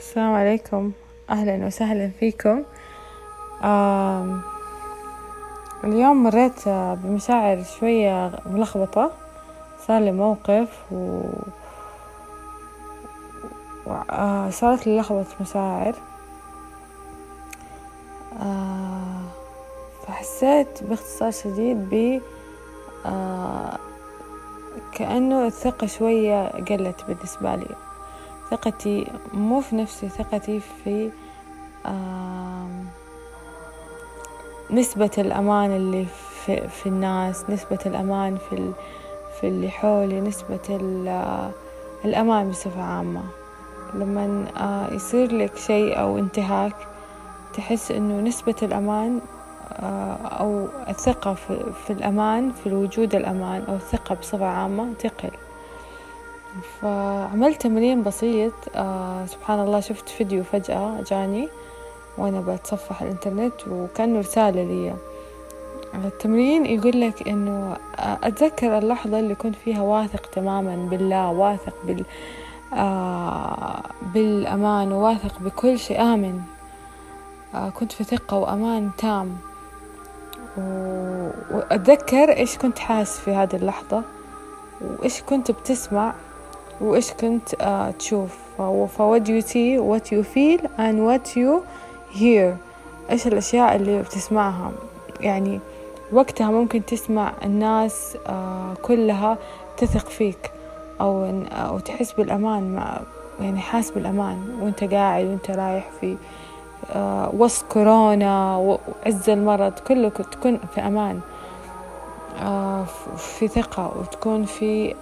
السلام عليكم. أهلا وسهلا فيكم. آم اليوم مريت بمشاعر شوية ملخبطة. صار لي موقف و آه صارت لي لخبطة مشاعر. آه فحسيت باختصار شديد ب آه كأنه الثقة شوية قلت بالنسبة لي. ثقتي مو في نفسي ثقتي في نسبة الأمان اللي في, في الناس نسبة الأمان في, في اللي حولي نسبة الأمان بصفة عامة. لما يصير لك شيء أو انتهاك تحس إنه نسبة الأمان أو الثقة في, في الأمان في الوجود الأمان أو الثقة بصفة عامة تقل. فعملت تمرين بسيط. آه سبحان الله شفت فيديو فجأة جاني وأنا بتصفح الإنترنت وكأنه رسالة لي. التمرين يقول لك إنه أتذكر اللحظة اللي كنت فيها واثق تماما بالله واثق بال آه بالأمان وواثق بكل شيء. آمن آه كنت في ثقة وأمان تام. وأتذكر إيش كنت حاس في هذه اللحظة وإيش كنت بتسمع. وإيش كنت uh, تشوف. ف what you see what you feel and what you hear. إيش الأشياء اللي بتسمعها؟ يعني وقتها ممكن تسمع الناس uh, كلها تثق فيك أو أو تحس بالأمان مع يعني حاس بالأمان وأنت قاعد وأنت رايح في وسط كورونا وعز المرض. كله تكون في أمان في ثقة وتكون في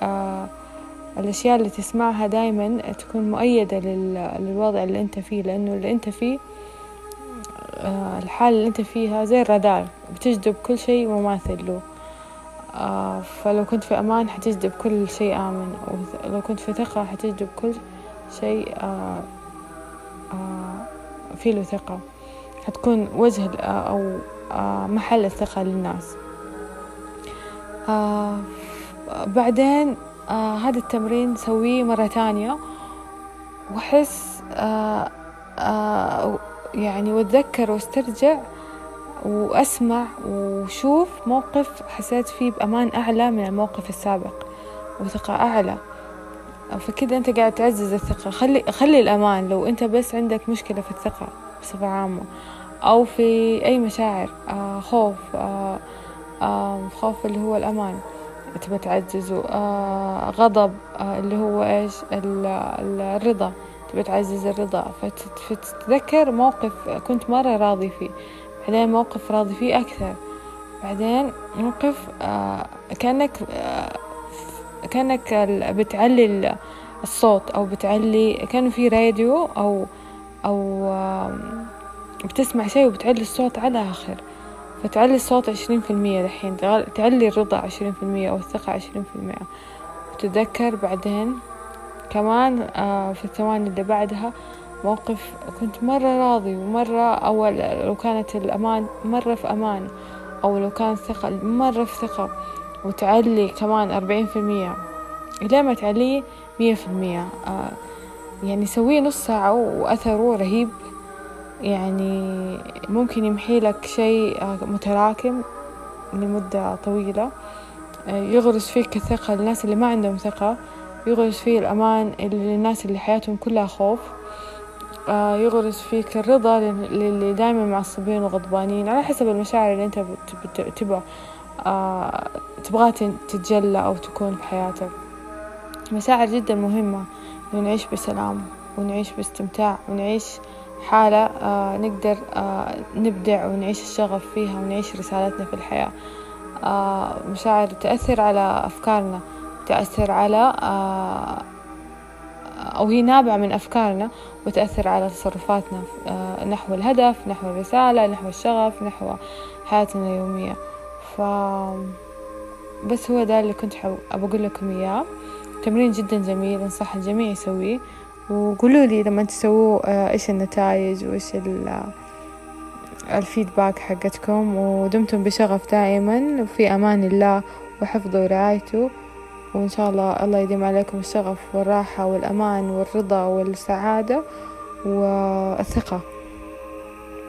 الأشياء اللي تسمعها دايما تكون مؤيدة للوضع اللي أنت فيه لأنه اللي أنت فيه الحالة اللي أنت فيها زي الرادار بتجذب كل شيء مماثل له فلو كنت في أمان حتجذب كل شيء آمن ولو كنت في ثقة حتجذب كل شيء فيه له ثقة. حتكون وجه أو محل الثقة للناس. بعدين آه هذا التمرين سويه مرة تانية. وأحس آه آه يعني وأتذكر وأسترجع وأسمع وشوف موقف حسيت فيه بأمان أعلى من الموقف السابق وثقة أعلى. فكده أنت قاعد تعزز الثقة. خلي خلي الأمان. لو أنت بس عندك مشكلة في الثقة بصفة عامة أو في أي مشاعر آه خوف آه آه خوف اللي هو الأمان. تبى تعززه؟ آه غضب آه اللي هو إيش؟ الرضا. تبى تعزز الرضا. فتتذكر موقف كنت مرة راضي فيه بعدين موقف راضي فيه أكثر. بعدين موقف آه كأنك كأنك بتعلي الصوت أو بتعلي كان في راديو أو أو بتسمع شيء وبتعلي الصوت على آخر. فتعلي الصوت عشرين في المية دحين تعلي الرضا عشرين في المية أو الثقة عشرين في المية. وتتذكر بعدين كمان آه في الثواني اللي بعدها موقف كنت مرة راضي ومرة أول لو كانت الأمان مرة في أمان أو لو كانت ثقة مرة في ثقة. وتعلي كمان أربعين في المية. إلى ما تعليه مية في المية. آه يعني سويه نص ساعة وأثره رهيب. يعني ممكن يمحي لك شيء متراكم لمدة طويلة. يغرس فيك الثقة للناس اللي ما عندهم ثقة. يغرس فيه الأمان للناس اللي حياتهم كلها خوف. يغرس فيك الرضا للي دايما معصبين وغضبانين. على حسب المشاعر اللي انت تبغى تبغى تتجلى أو تكون في حياتك. مشاعر جدا مهمة. إنه نعيش بسلام ونعيش باستمتاع ونعيش حالة آه نقدر آه نبدع ونعيش الشغف فيها ونعيش رسالتنا في الحياة. آه مشاعر تأثر على أفكارنا تأثر على أو هي نابعة من أفكارنا وتأثر على تصرفاتنا نحو الهدف نحو الرسالة نحو الشغف نحو حياتنا اليومية. ف بس هو ده اللي كنت أقول لكم إياه. تمرين جدا جميل أنصح الجميع يسويه. وقولوا لي لما تسووا إيش النتائج وإيش الفيدباك حقتكم. ودمتم بشغف دائما وفي أمان الله وحفظه ورعايته وإن شاء الله الله يديم عليكم الشغف والراحة والأمان والرضا والسعادة والثقة.